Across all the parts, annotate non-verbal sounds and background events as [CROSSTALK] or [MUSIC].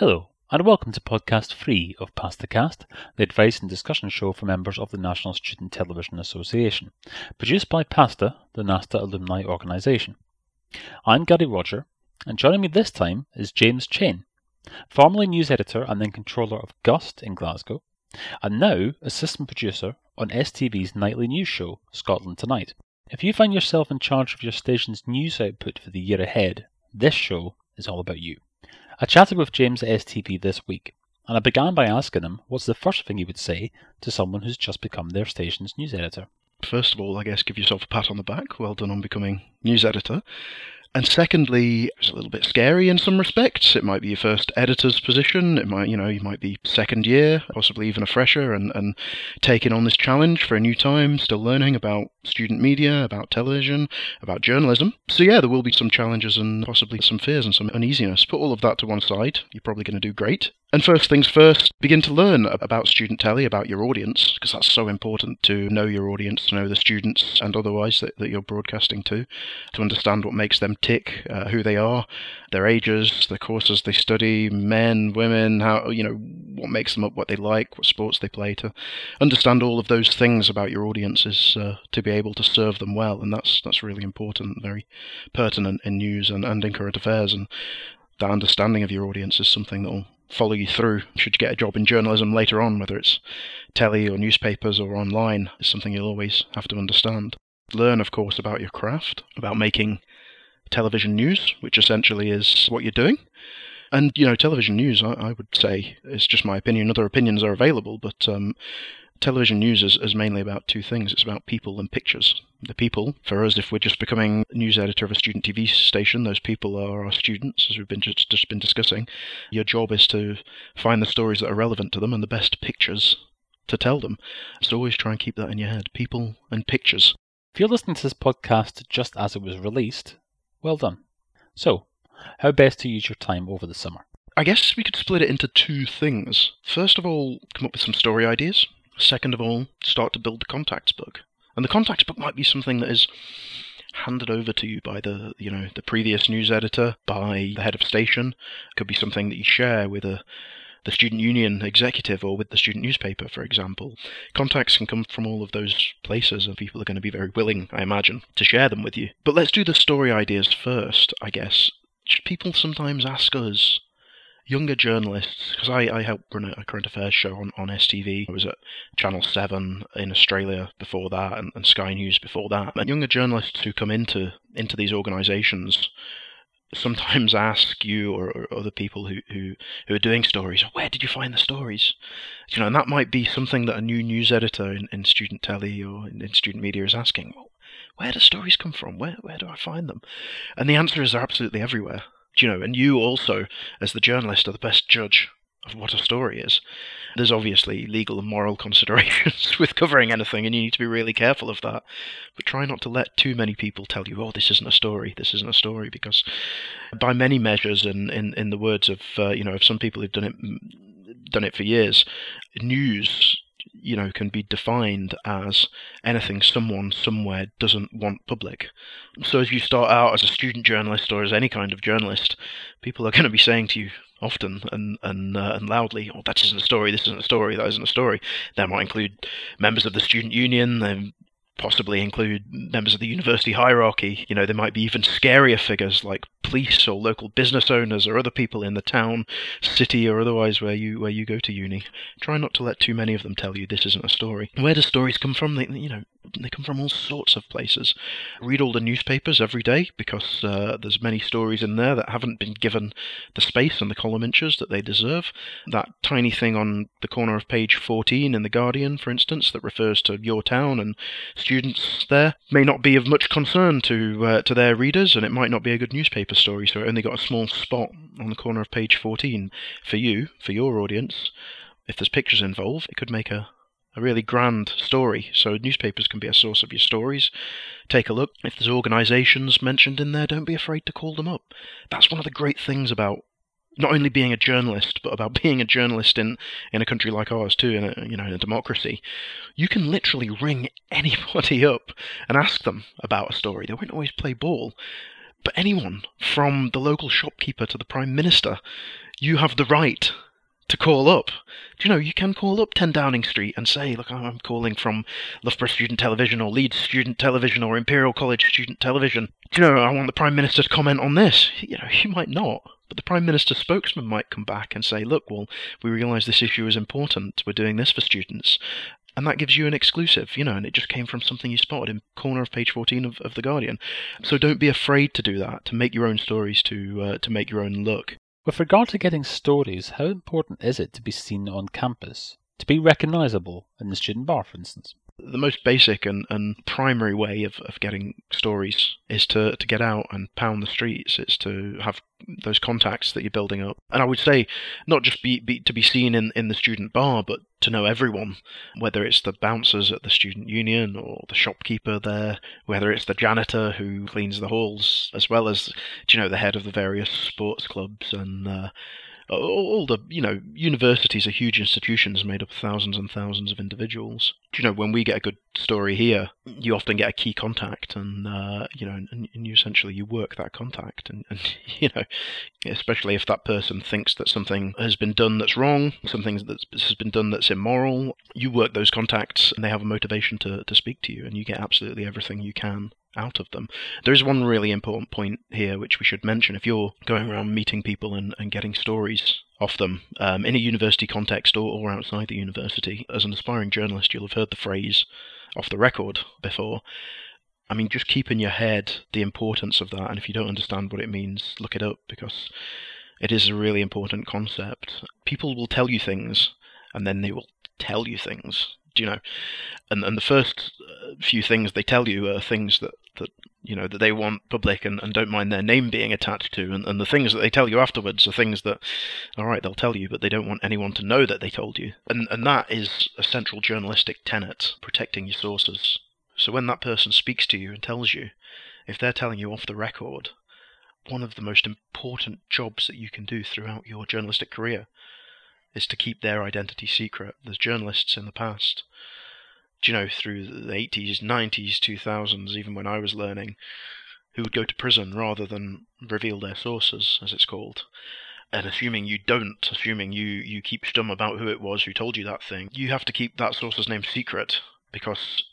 Hello, and welcome to podcast three of Pass the Cast, the advice and discussion show for members of the National Student Television Association, produced by PASTA, the NASTA alumni organisation. I'm Gary Roger, and joining me this time is James Chain, formerly news editor and then controller of Gust in Glasgow, and now assistant producer on STV's nightly news show, Scotland Tonight. If you find yourself in charge of your station's news output for the year ahead, this show is all about you. I chatted with James at STV this week, and I began by asking him what's the first thing he would say to someone who's just become their station's news editor. First of all, I guess give yourself a pat on the back. Well done on becoming news editor. And secondly, it's a little bit scary in some respects. It might be your first editor's position. It might, you know, you might be second year, possibly even a fresher, and, and taking on this challenge for a new time, still learning about student media, about television, about journalism. So yeah, there will be some challenges and possibly some fears and some uneasiness. Put all of that to one side. You're probably going to do great. And first things first, begin to learn about student telly, about your audience, because that's so important to know your audience, to know the students and otherwise that, that you're broadcasting to, to understand what makes them tick, uh, who they are, their ages, the courses they study, men, women, how, you know, what makes them up, what they like, what sports they play, to understand all of those things about your audiences uh, to be able to serve them well. And that's, that's really important, very pertinent in news and, and in current affairs. And that understanding of your audience is something that will follow you through should you get a job in journalism later on, whether it's telly or newspapers or online, is something you'll always have to understand. Learn, of course, about your craft, about making television news, which essentially is what you're doing. And, you know, television news, I, I would say, is just my opinion. Other opinions are available, but um, television news is, is mainly about two things it's about people and pictures. The people, for us, if we're just becoming news editor of a student TV station, those people are our students, as we've been just, just been discussing. Your job is to find the stories that are relevant to them and the best pictures to tell them. So always try and keep that in your head people and pictures. If you're listening to this podcast just as it was released, well done. So, how best to use your time over the summer? I guess we could split it into two things. First of all, come up with some story ideas. Second of all, start to build the contacts book. And the contacts book might be something that is handed over to you by the you know the previous news editor, by the head of station. It could be something that you share with a the student union executive or with the student newspaper, for example. Contacts can come from all of those places, and people are going to be very willing, I imagine, to share them with you. But let's do the story ideas first, I guess. People sometimes ask us younger journalists, because I, I helped run a current affairs show on, on STV. I was at Channel 7 in Australia before that and, and Sky News before that. And younger journalists who come into into these organisations sometimes [LAUGHS] ask you or, or, other people who, who, who are doing stories, where did you find the stories? You know, and that might be something that a new news editor in, in student telly or in, in student media is asking. Well, where do stories come from? Where where do I find them? And the answer is they're absolutely everywhere you know, and you also, as the journalist, are the best judge of what a story is. There's obviously legal and moral [LAUGHS] considerations with covering anything, and you need to be really careful of that. But try not to let too many people tell you, "Oh, this isn't a story. This isn't a story," because by many measures, and in, in the words of uh, you know of some people who've done it done it for years, news you know, can be defined as anything someone somewhere doesn't want public. So as you start out as a student journalist or as any kind of journalist, people are [LAUGHS] going to be saying to you often and and uh, and loudly, "Oh, that isn't a story. This isn't a story. That isn't a story." That might include members of the student union. They possibly include members of the university hierarchy. You know, there might be even scarier figures like police or local business owners or other people in the town, city, or otherwise where you where you go to uni. Try not to let too many of them tell you this isn't a story. Where do stories come from? They, you know, they come from all sorts of places. Read all the newspapers every day because uh, there's many stories in there that haven't been given the space and the column inches that they deserve. That tiny thing on the corner of page 14 in the Guardian, for instance, that refers to your town and students there may not be of much concern to uh, to their readers, and it might not be a good newspaper story, so it only got a small spot on the corner of page 14 for you, for your audience. If there's pictures involved, it could make a a really grand story. So newspapers can be a source of your stories. Take a look. If there's organisations mentioned in there, don't be afraid to call them up. That's one of the great things about not only being a journalist, but about [LAUGHS] being a journalist in, in a country like ours too, in a you know in a democracy. You can literally ring [LAUGHS] anybody up and ask them about a story. They won't always play ball, But anyone, from the local shopkeeper to the Prime Minister, you have the right to call up. Do you know, you can call up 10 Downing Street and say, look, I'm calling from Loughborough Student Television or Leeds Student Television or Imperial College Student Television. Do you know, I want the Prime Minister to comment on this. You know, [LAUGHS] you might not. But the Prime Minister's spokesman might come back and say, look, well, we realise this issue is important. We're doing this for students. And that gives you an exclusive, you know, and it just came from something you spotted in corner of page 14 of, of The Guardian. So don't be afraid to do that, to make your own stories, to, uh, to make your own look. With regard to getting stories, how important is it to be seen on campus? To be recognisable in the student bar, for instance? The most basic and, and primary way of, of getting stories is to, to get out and pound the streets. It's to have those contacts that you're building up. And I would say not just be, be to be seen in, in the student bar, but to know everyone, whether it's the bouncers at the student union or the shopkeeper there, whether it's the janitor who cleans the halls, as well as, you know, the head of the various sports clubs and uh, all the you know universities are huge institutions made up of thousands and thousands of individuals. Do you know when we get a good story here you often get a key contact and uh, you know and, and, you essentially you work that contact and, and [LAUGHS] you know especially if that person thinks that something has been done that's wrong something that has been done that's immoral you work those contacts and they have a motivation to, to speak to you and you get absolutely everything you can out of them. There is one really important point here which we should mention. If you're going around meeting people and, and getting stories off them um, in a university context or, or outside the university, as an aspiring journalist, you'll have heard the phrase off the record before. I mean, just keep in your head the importance of that, and if you don't understand what it means, look it up because it is a really important concept. People will tell you things, and then they will tell you things you know, and and the first uh, few things they tell you are things that that you know that they want public and, and don't mind their name being attached to, and, and the things that they tell you afterwards are things that, all right, they'll tell you, but they don't want anyone to know that they told you, and and that is a central journalistic tenet, protecting your sources. So when that person speaks to you and tells you, if they're telling you off the record, one of the most important jobs that you can do throughout your journalistic career is to keep their identity secret. There's journalists in the past, you know, through the 80s, 90s, 2000s, even when I was learning, who would go to prison rather than reveal their sources, as it's called. And assuming you don't, assuming you, you keep stum about who it was who told you that thing, you have to keep that source's name secret because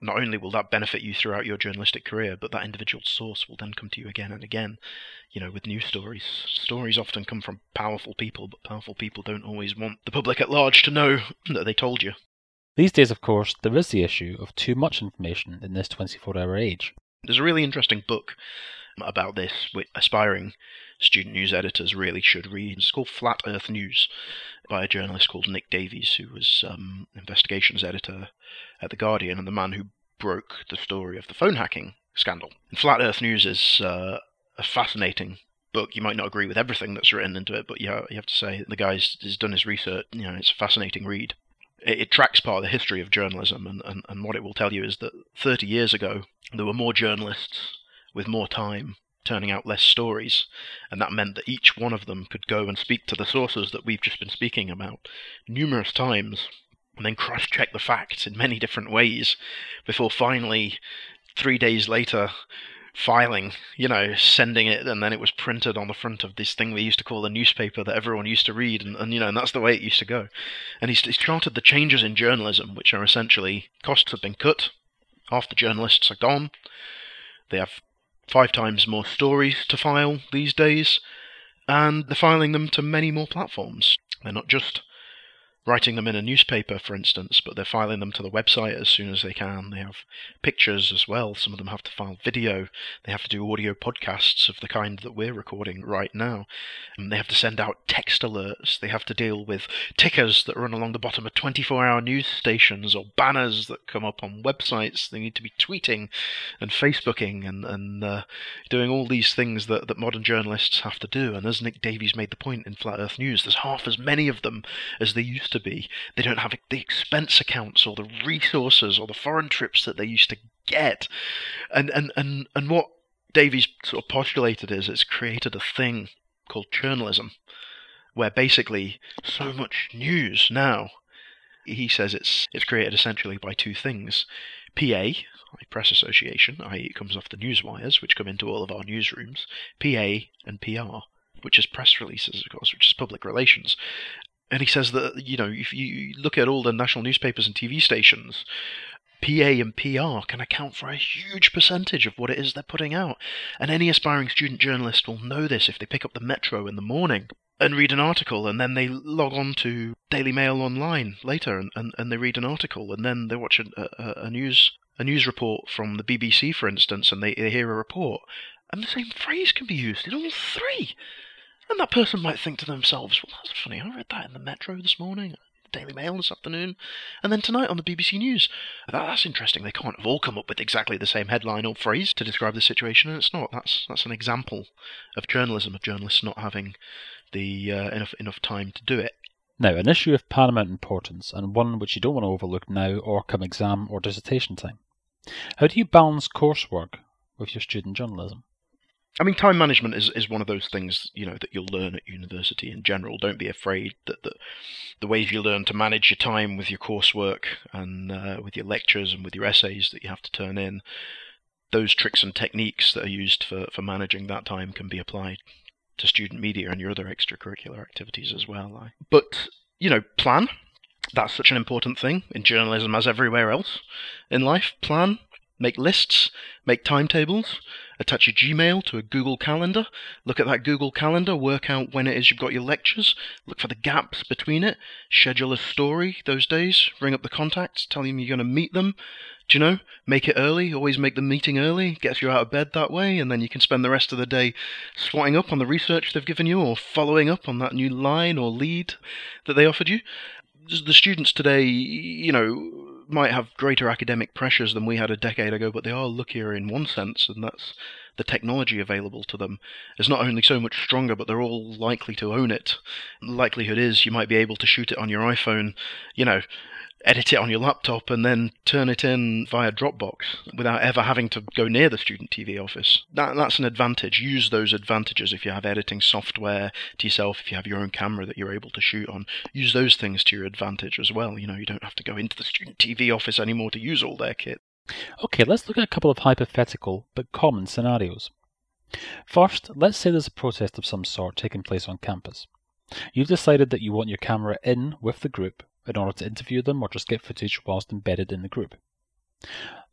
not only will that benefit you throughout your journalistic career, but that individual source will then come to you again and again, you know, with new stories. Stories often come from powerful people, but powerful people don't always want the public at large to know [LAUGHS] that they told you. These days, of course, there is the issue of too much information in this 24 hour age. There's a really interesting book about this, which aspiring student news editors really should read. It's called Flat Earth News by a journalist called Nick Davies, who was um, investigations editor at The Guardian and the man who broke the story of the phone hacking scandal. And Flat Earth News is uh, a fascinating book. You might not agree with everything that's written into it, but yeah, you have to say the guy's has done his research. You know, it's a fascinating read. It, it tracks part of the history of journalism, and, and, and what it will tell you is that 30 years ago, there were more journalists with more time turning out less stories, and that meant that each one of them could go and speak to the sources that we've just been speaking about numerous times, and then cross check the facts in many different ways before finally, three days later, filing, you know, sending it, and then it was printed on the front of this thing they used to call a newspaper that everyone used to read, and, and you know, and that's the way it used to go. And he's, he's charted the changes in journalism, which are essentially costs have been cut, half the journalists are gone, they have five times more stories to file these days, and they're filing them to many more platforms. They're not just writing them in a newspaper, for instance, but they're filing them to the website as soon as they can. They have pictures as well. Some of them have to file video. They have to do audio podcasts of the kind that we're recording right now. And they have to send out text alerts. They have to deal with tickers that run along the bottom of 24 hour news stations or banners that come up on websites. They need to be tweeting and Facebooking and, and uh, doing all these things that, that modern journalists have to do. And as Nick Davies made the point in Flat Earth News, there's half as many of them as there used to to be. They don't have the expense accounts or the resources or the foreign trips that they used to get. And and and, and what Davies sort of postulated is it's created a thing called churnalism, where basically so much news now. He says it's it's created essentially by two things PA, Press Association, i.e., it comes off the news wires, which come into all of our newsrooms, PA and PR, which is press releases, of course, which is public relations. And he says that, you know, if you look at all the national newspapers and TV stations, PA and PR can account for a huge percentage of what it is they're putting out. And any aspiring student journalist will know this if they pick up the Metro in the morning and read an article and then they log on to Daily Mail online later and, and, and they read an article and then they watch a, a, a news a news report from the BBC, for instance, and they, they hear a report, and the same phrase can be used in all three. And that person might think to themselves, well, that's funny, I read that in the Metro this morning, the Daily Mail this afternoon, and then tonight on the BBC News. That, that's interesting. They can't have all come up with exactly the same headline or phrase to describe the situation, and it's not. That's that's an example of churnalism, of journalists not having the uh, enough enough time to do it. Now, an issue of paramount importance, and one which you don't want to overlook now or come exam or dissertation time. How do you balance coursework with your student journalism? I mean, time management is, is one of those things you know that you'll learn at university in general. Don't be afraid that the, the ways you learn to manage your time with your coursework and uh, with your lectures and with your essays that you have to turn in, those tricks and techniques that are used for, for managing that time can be applied to student media and your other extracurricular activities as well. But you know, plan. That's such an important thing in journalism as everywhere else in life. Plan, make lists, make timetables, attach your Gmail to a Google Calendar, look at that Google Calendar, work out when it is you've got your lectures, look for the gaps between it, schedule a story those days, ring up the contacts, tell them you're going to meet them. Do you know? Make it early, always make the meeting early, gets you out of bed that way, and then you can spend the rest of the day swatting up on the research they've given you or following up on that new line or lead that they offered you. The students today, you know, might have greater academic pressures than we had a decade ago, but they are luckier in one sense, and that's the technology available to them is not only so much stronger, but they're all likely to own it. Likelihood is you might be able to shoot it on your iPhone, you know, edit it on your laptop and then turn it in via Dropbox without ever having to go near the student TV office. That, that's an advantage. Use those advantages if you have editing software to yourself, if you have your own camera that you're able to shoot on. Use those things to your advantage as well. You know, you don't have to go into the student TV office anymore to use all their kit. Okay, let's look at a couple of hypothetical but common scenarios. First, let's say there's a protest of some sort taking place on campus. You've decided that you want your camera in with the group in order to interview them or just get footage whilst embedded in the group.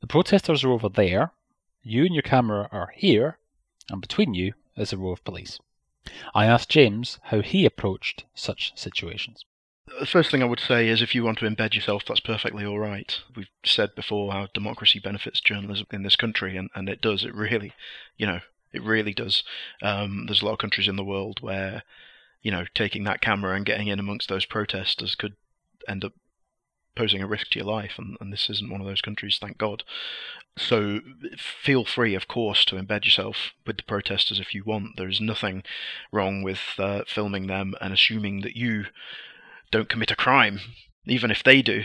The protesters are over there, you and your camera are here, and between you is a row of police. I asked James how he approached such situations. The first thing I would say is if you want to embed yourself, that's perfectly all right. We've said before how democracy benefits journalism in this country, and, and it does. It really, you know, it really does. Um, there's a lot of countries in the world where, you know, taking that camera and getting in amongst those protesters could end up posing a risk to your life, and, and this isn't one of those countries, thank God. So feel free, of course, to embed yourself with the protesters if you want. There is nothing wrong with uh, filming them and assuming that you don't commit a crime, even if they do.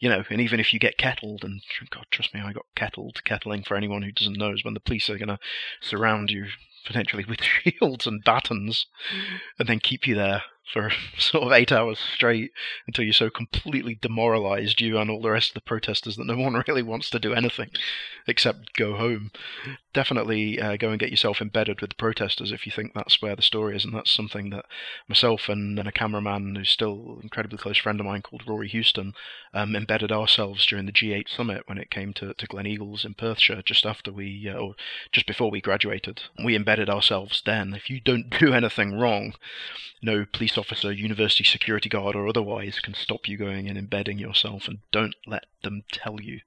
You know, and even if you get kettled, and God, trust me, I got kettled. Kettling, for anyone who doesn't know, is when the police are going to surround you potentially with [LAUGHS] shields and batons and then keep you there for [LAUGHS] sort of eight hours straight until you're so completely demoralized, you and all the rest of the protesters, that no one [LAUGHS] really wants to do anything except go home. Definitely uh, go and get yourself embedded with the protesters if you think that's where the story is, and that's something that myself and, and a cameraman who's still an incredibly close friend of mine called Rory Houston um, embedded ourselves during the G8 summit when it came to, to Gleneagles in Perthshire just after we, uh, or just before we graduated. We embedded ourselves then. If you don't [LAUGHS] do anything wrong, no police officer, university security guard, or otherwise can stop you going and embedding yourself, and don't let them tell you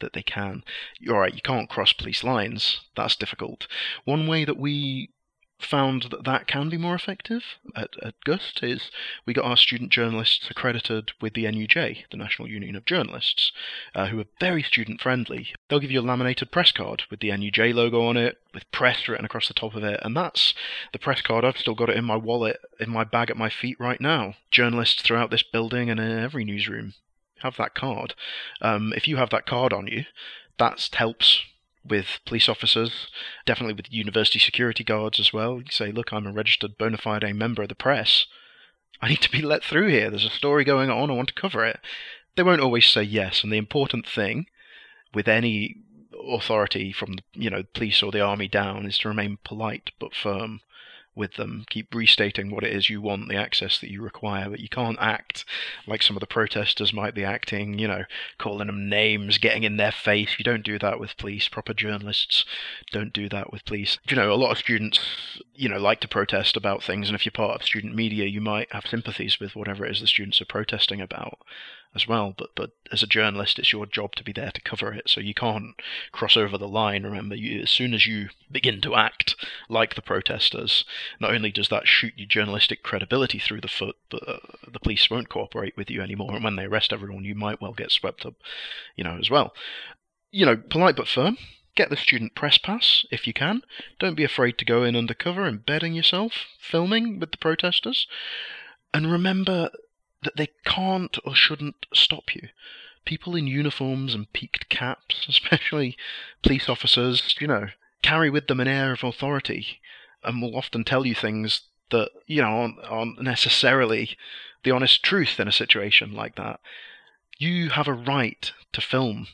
that they can. You're right, you can't cross police lines. That's difficult. One way that we found that that can be more effective at, at GUST is we got our student journalists accredited with the NUJ, the National Union of Journalists, uh, who are very student friendly. They'll give you a laminated press card with the NUJ logo on it, with press written across the top of it, and that's the press card. I've still got it in my wallet, in my bag at my feet right now. Journalists throughout this building and in every newsroom have that card. Um, if you have that card on you, that helps with police officers, definitely with university security guards as well. You say, look, I'm a registered bona fide member of the press. I need to be let through here. There's a story going on. I want to cover it. They won't always say yes, and the important thing with any authority from you know police or the army down is to remain polite but firm with them. Keep restating what it is you want, the access that you require, but you can't act like some of the protesters might be acting, you know, calling them names, getting in their face. You don't do that with police. Proper journalists don't do that with police. You know, a lot of students, you know, like to protest about things, and if you're part of student media, you might have sympathies with whatever it is the students are protesting about as well. But but as a journalist, it's your job to be there to cover it. So you can't cross over the line. Remember, you, as soon as you begin to act like the protesters, not only does that shoot your journalistic credibility through the foot, but uh, the police won't cooperate with you anymore. And when they arrest everyone, you might well get swept up, you know, as well. You know, polite but firm. Get the student press pass if you can. Don't be afraid to go in undercover, embedding yourself, filming with the protesters. And remember that they can't or shouldn't stop you. People in uniforms and peaked caps, [LAUGHS] especially police officers, you know, carry with them an air of authority and will often tell you things that, you know, aren't, aren't necessarily the honest truth in a situation like that. You have a right to film.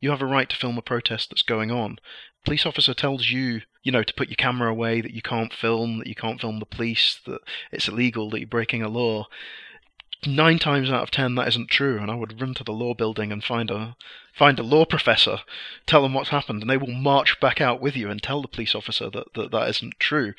You have a right to film a protest that's going on. Police officer tells you, you know, to put your camera away, that you can't film, that you can't film the police, that it's illegal, that you're breaking a law nine times out of ten that isn't true, and I would run to the law building and find a find a law professor, tell them what's happened, and they will march back out with you and tell the police officer that that, that isn't true.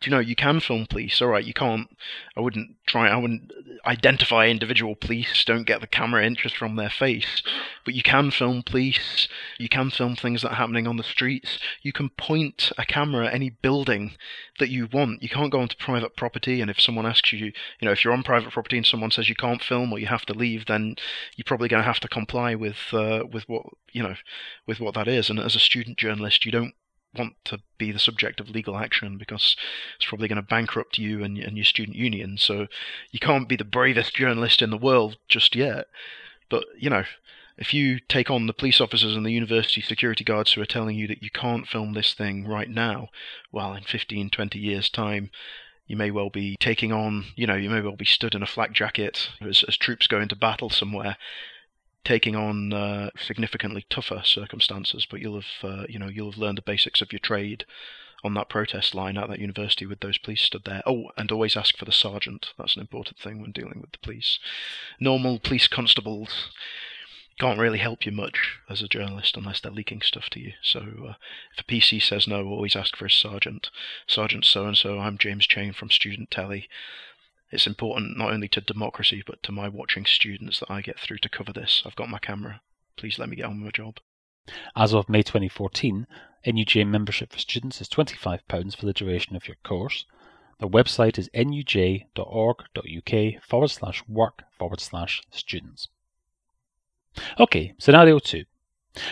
Do you know you can film police? All right, you can't. I wouldn't try. I wouldn't identify individual police. Don't get the camera interest from their face, but you can film police. You can film things that are happening on the streets. You can point a camera at any building that you want. You can't go onto private property, and if someone asks you, you know, if you're on private property and someone says you can't film or you have to leave, then you're probably going to have to comply with uh, with what you know with what that is. And as a student journalist, you don't want to be the subject of legal action because it's probably going to bankrupt you and, and your student union. So you can't be the bravest journalist in the world just yet. But you know, if you take on the police officers and the university security guards who are telling you that you can't film this thing right now, well, in 15, 20 years' time, you may well be taking on, you know, you may well be stood in a flak jacket as, as troops go into battle somewhere, taking on uh, significantly tougher circumstances, but you'll have uh, you know you'll have learned the basics of your trade on that protest line at that university with those police stood there. Oh, and always ask for the sergeant. That's an important thing when dealing with the police. Normal police constables can't really help you much as a journalist unless they're leaking stuff to you. So uh, if a PC says no, always ask for a sergeant. Sergeant so and so. I'm James Chain from Student Telly it's important not only to democracy but to my watching students that I get through to cover this. I've got my camera. Please let me get on with my job. As of May 2014, NUJ membership for students is £25 for the duration of your course. The website is nuj.org.uk forward slash work forward slash students. Okay, scenario 2.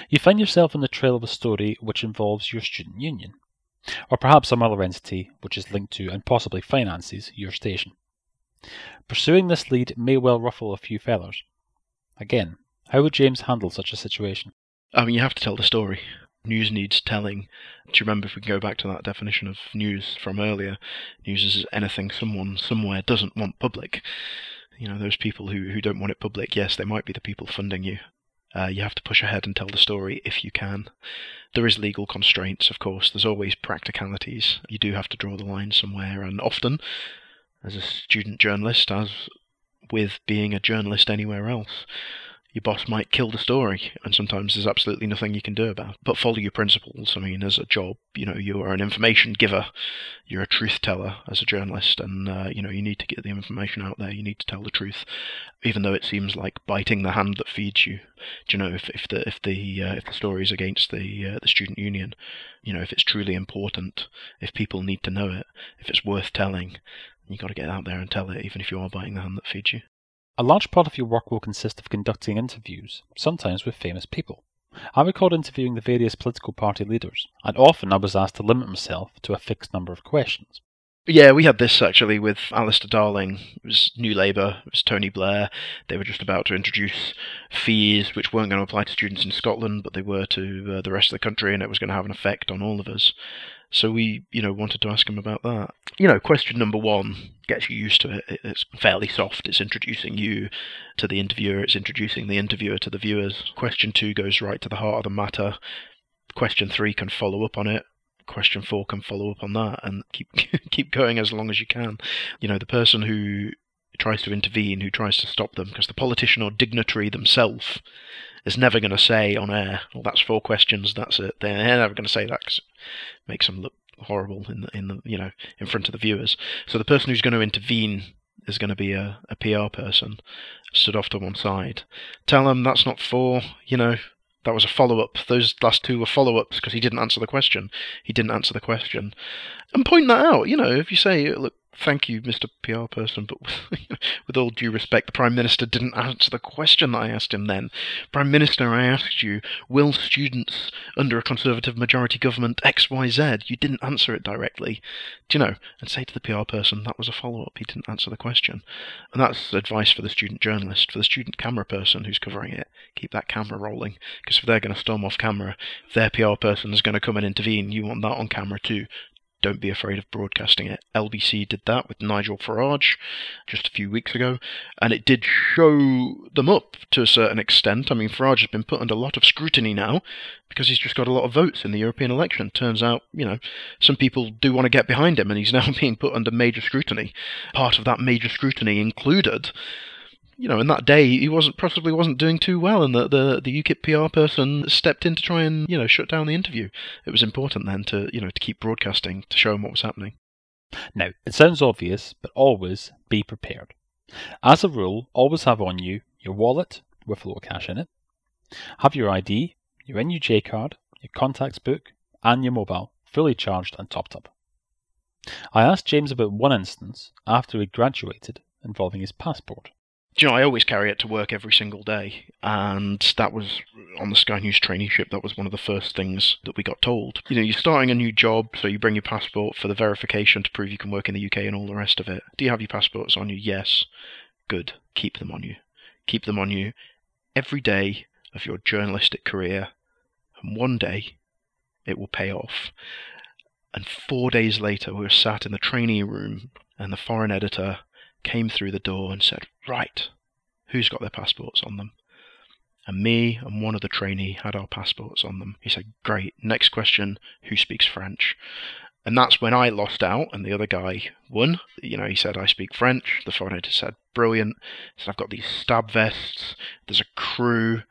You find yourself on the trail of a story which involves your student union, or perhaps some other entity which is linked to and possibly finances your station. Pursuing this lead may well ruffle a few feathers. Again, how would James handle such a situation? I mean, you have to tell the story. News needs telling. Do you remember if we can go back to that definition of news from earlier? News is anything someone somewhere doesn't want public. You know, those people who, who don't want it public, yes, they might be the people funding you. Uh, you have to push ahead and tell the story if you can. There is legal constraints, of course. There's always practicalities. You do have to draw the line somewhere, and often as a student journalist as with being a journalist anywhere else. Your boss might kill the story, and sometimes there's absolutely nothing you can do about it. But follow your principles. I mean, as a job, you know, you are an information giver, you're a truth teller as a journalist, and uh, you know, you need to get the information out there. You need to tell the truth, even though it seems like biting the hand that feeds you. Do you know if, if the if the uh, if the story is against the uh, the student union, you know, if it's truly important, if people need to know it, if it's worth telling, You've got to get out there and tell it, even if you are biting the hand that feeds you. A large part of your work will consist of conducting interviews, sometimes with famous people. I recall interviewing the various political party leaders, and often I was asked to limit myself to a fixed number of questions. Yeah, we had this actually with Alistair Darling. It was New Labour, it was Tony Blair. They were just about to introduce fees which weren't going to apply to students in Scotland, but they were to uh, the rest of the country, and it was going to have an effect on all of us. So we, you know, wanted to ask him about that. You know, question number one gets you used to it. It's fairly soft. It's introducing you to the interviewer. It's introducing the interviewer to the viewers. Question two goes right to the heart of the matter. Question three can follow up on it. Question four can follow up on that, and keep [LAUGHS] keep going as long as you can. You know, the person who tries to intervene, who tries to stop them, because the politician or dignitary themselves is never going to say on air, "Well, that's four questions. That's it." They're never going to say that because it makes them look horrible in the in the you know in front of the viewers. So the person who's going to intervene is going to be a, a PR person stood off to one side. Tell them that's not four. You know that was a follow up. Those last two were follow ups because he didn't answer the question. He didn't answer the question, and point that out. You know, if you say, "Look, thank you, Mr. PR person, but [LAUGHS] with all due respect, the Prime Minister didn't answer the question that I asked him then. Prime Minister, I asked you, will students under a Conservative majority government XYZ? You didn't answer it directly. Do you know? And say to the PR person, that was a follow up, he didn't answer the question. And that's advice for the student journalist, for the student camera person who's covering it. Keep that camera rolling, because if they're going to storm off camera, if their PR person is going to come and intervene, you want that on camera too. Don't be afraid of broadcasting it. LBC did that with Nigel Farage just a few weeks ago, and it did show them up to a certain extent. I mean, Farage has been put under a lot of scrutiny now because he's just got a lot of votes in the European election. Turns out, you know, some people do want to get behind him, and he's [LAUGHS] now being put under major scrutiny. Part of that major scrutiny included you know, in that day, he wasn't possibly wasn't doing too well, and the, the the UKIP PR person stepped in to try and you know shut down the interview. It was important then to you know to keep broadcasting to show him what was happening. Now, it sounds obvious, but always be prepared. As a rule, always have on you your wallet with a little cash in it, have your ID, your NUJ card, your contacts book, and your mobile fully charged and topped up. I asked James about one instance after he graduated involving his passport you know, I always carry it to work every single day, and that was on the Sky News traineeship. That was one of the first things that we got told. You know, you're starting a new job, so you bring your passport for the verification to prove you can work in the UK and all the rest of it. Do you have your passports on you? Yes. Good. Keep them on you. Keep them on you every day of your journalistic career, and one day it will pay off. And four days later, we were sat in the trainee room, and the foreign editor came through the door and said, Right, who's got their passports on them? And me and one of the trainee had our passports on them. He said, Great, next question, who speaks French? And that's when I lost out and the other guy won. You know, he said, I speak French. The foreign editor said, Brilliant. He said, I've got these stab vests. There's a crew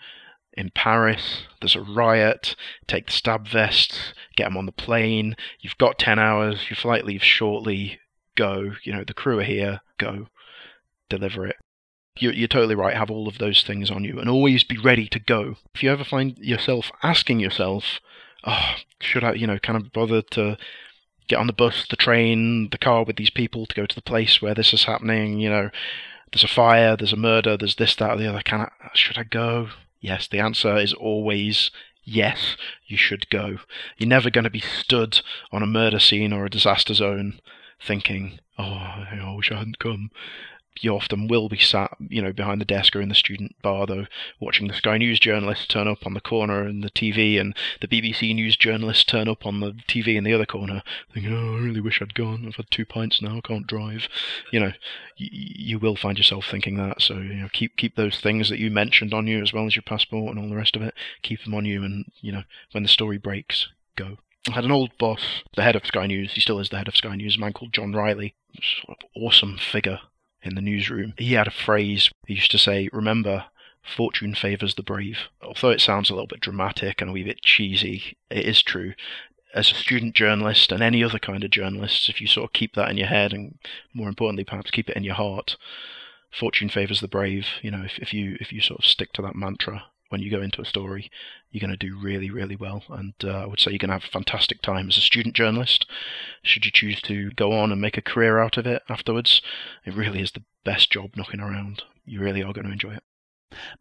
in Paris. There's a riot. Take the stab vests, get them on the plane. You've got 10 hours. Your flight leaves shortly go. You know, the crew are here, go, deliver it. You're, you're totally right, have all of those things on you and always be ready to go. If you ever find yourself asking yourself, oh, should I, you know, kind of bother to get on the bus, the train, the car with these people to go to the place where this is happening, you know, there's a fire, there's a murder, there's this, that, or the other. Can I, should I go? Yes, the answer is always yes, you should go. You're never going to be stood on a murder scene or a disaster zone thinking, oh, I wish I hadn't come. You often will be sat, you know, behind the desk or in the student bar, though, watching the Sky News journalist turn up on the corner and the TV, and the BBC News journalist turn up on the TV in the other corner, thinking, "Oh, I really wish I'd gone. I've had two pints now. I can't drive." You know, y- you will find yourself thinking that. So, you know, keep keep those things that you mentioned on you, as well as your passport and all the rest of it. Keep them on you, and you know, when the story breaks, go. I had an old boss, the head of Sky News, he still is the head of Sky News, a man called John Ryley, sort of awesome figure in the newsroom. He had a phrase, he used to say, remember, fortune favours the brave. Although it sounds a little bit dramatic and a wee bit cheesy, it is true. As a student journalist and any other kind of journalist, if you sort of keep that in your head and more importantly perhaps keep it in your heart, fortune favours the brave. You know, if, if you if you sort of stick to that mantra, when you go into a story, you're going to do really, really well. And uh, I would say you're going to have a fantastic time as a student journalist. Should you choose to go on and make a career out of it afterwards, it really is the best job knocking around. You really are going to enjoy it.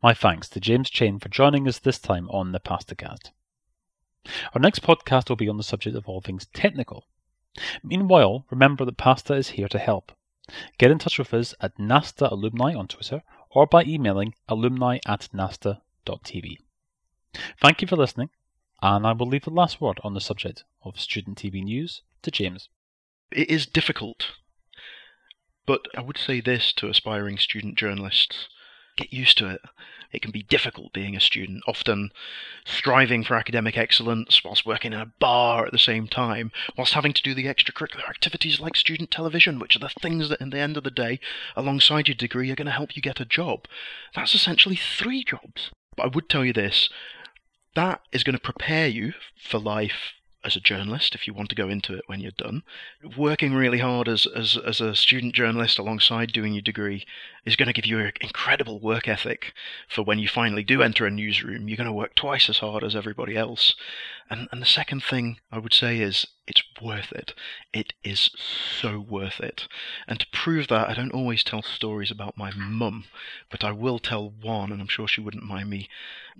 My thanks to James Chain for joining us this time on the Pastacast. Our next podcast will be on the subject of all things technical. Meanwhile, remember that Pasta is here to help. Get in touch with us at NASTA Alumni on Twitter or by emailing alumni at Thank you for listening, And I will leave the last word on the subject of student TV news to James. It is difficult. But I would say this to aspiring student journalists get used to it. It can be difficult being a student, often striving for academic excellence whilst working in a bar at the same time, whilst having to do the extracurricular activities like student television, which are the things that, in the end of the day, alongside your degree, are going to help you get a job. That's essentially three jobs. But I would tell you this that is going to prepare you for life as a journalist if you want to go into it when you're done. Working really hard as, as, as a student journalist alongside doing your degree is going to give you an incredible work ethic for when you finally do enter a newsroom. You're going to work twice as hard as everybody else. And, and the second thing I would say is it's worth it. It is so worth it. And to prove that, I don't always tell stories about my mum, but I will tell one, and I'm sure she wouldn't mind me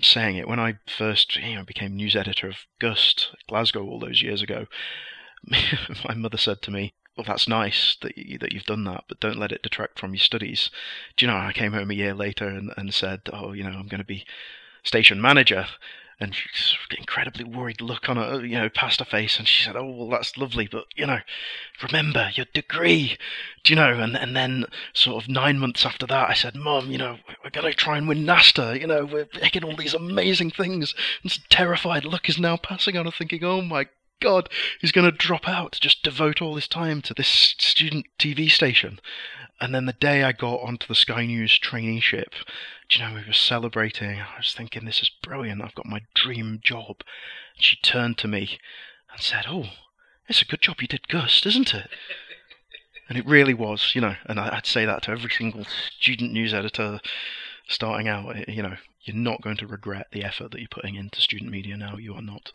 saying it. When I first you know, became news editor of Gust, Glasgow, all those years ago, [LAUGHS] my mother said to me, well, that's nice that you, that you've done that, but don't let it detract from your studies. Do you know? I came home a year later and, and said, oh, you know, I'm going to be station manager, and she's incredibly worried look on her, you know, past her face, and she said, "Oh, well, that's lovely, but you know, remember your degree, do you know?" And and then sort of nine months after that, I said, "Mom, you know, we're gonna try and win NASTA. You know, we're making all these amazing things." And terrified look is now passing on her, thinking, "Oh my God, he's going to drop out to just devote all his time to this student TV station. And then the day I got onto the Sky News traineeship, do you know, we were celebrating. I was thinking, this is brilliant. I've got my dream job. And she turned to me and said, Oh, it's a good job you did Gust, isn't it? [LAUGHS] And it really was, you know, and I'd say that to every single student news editor starting out. Eh, you know, you're not going to regret the effort that you're putting into student media now. You are not.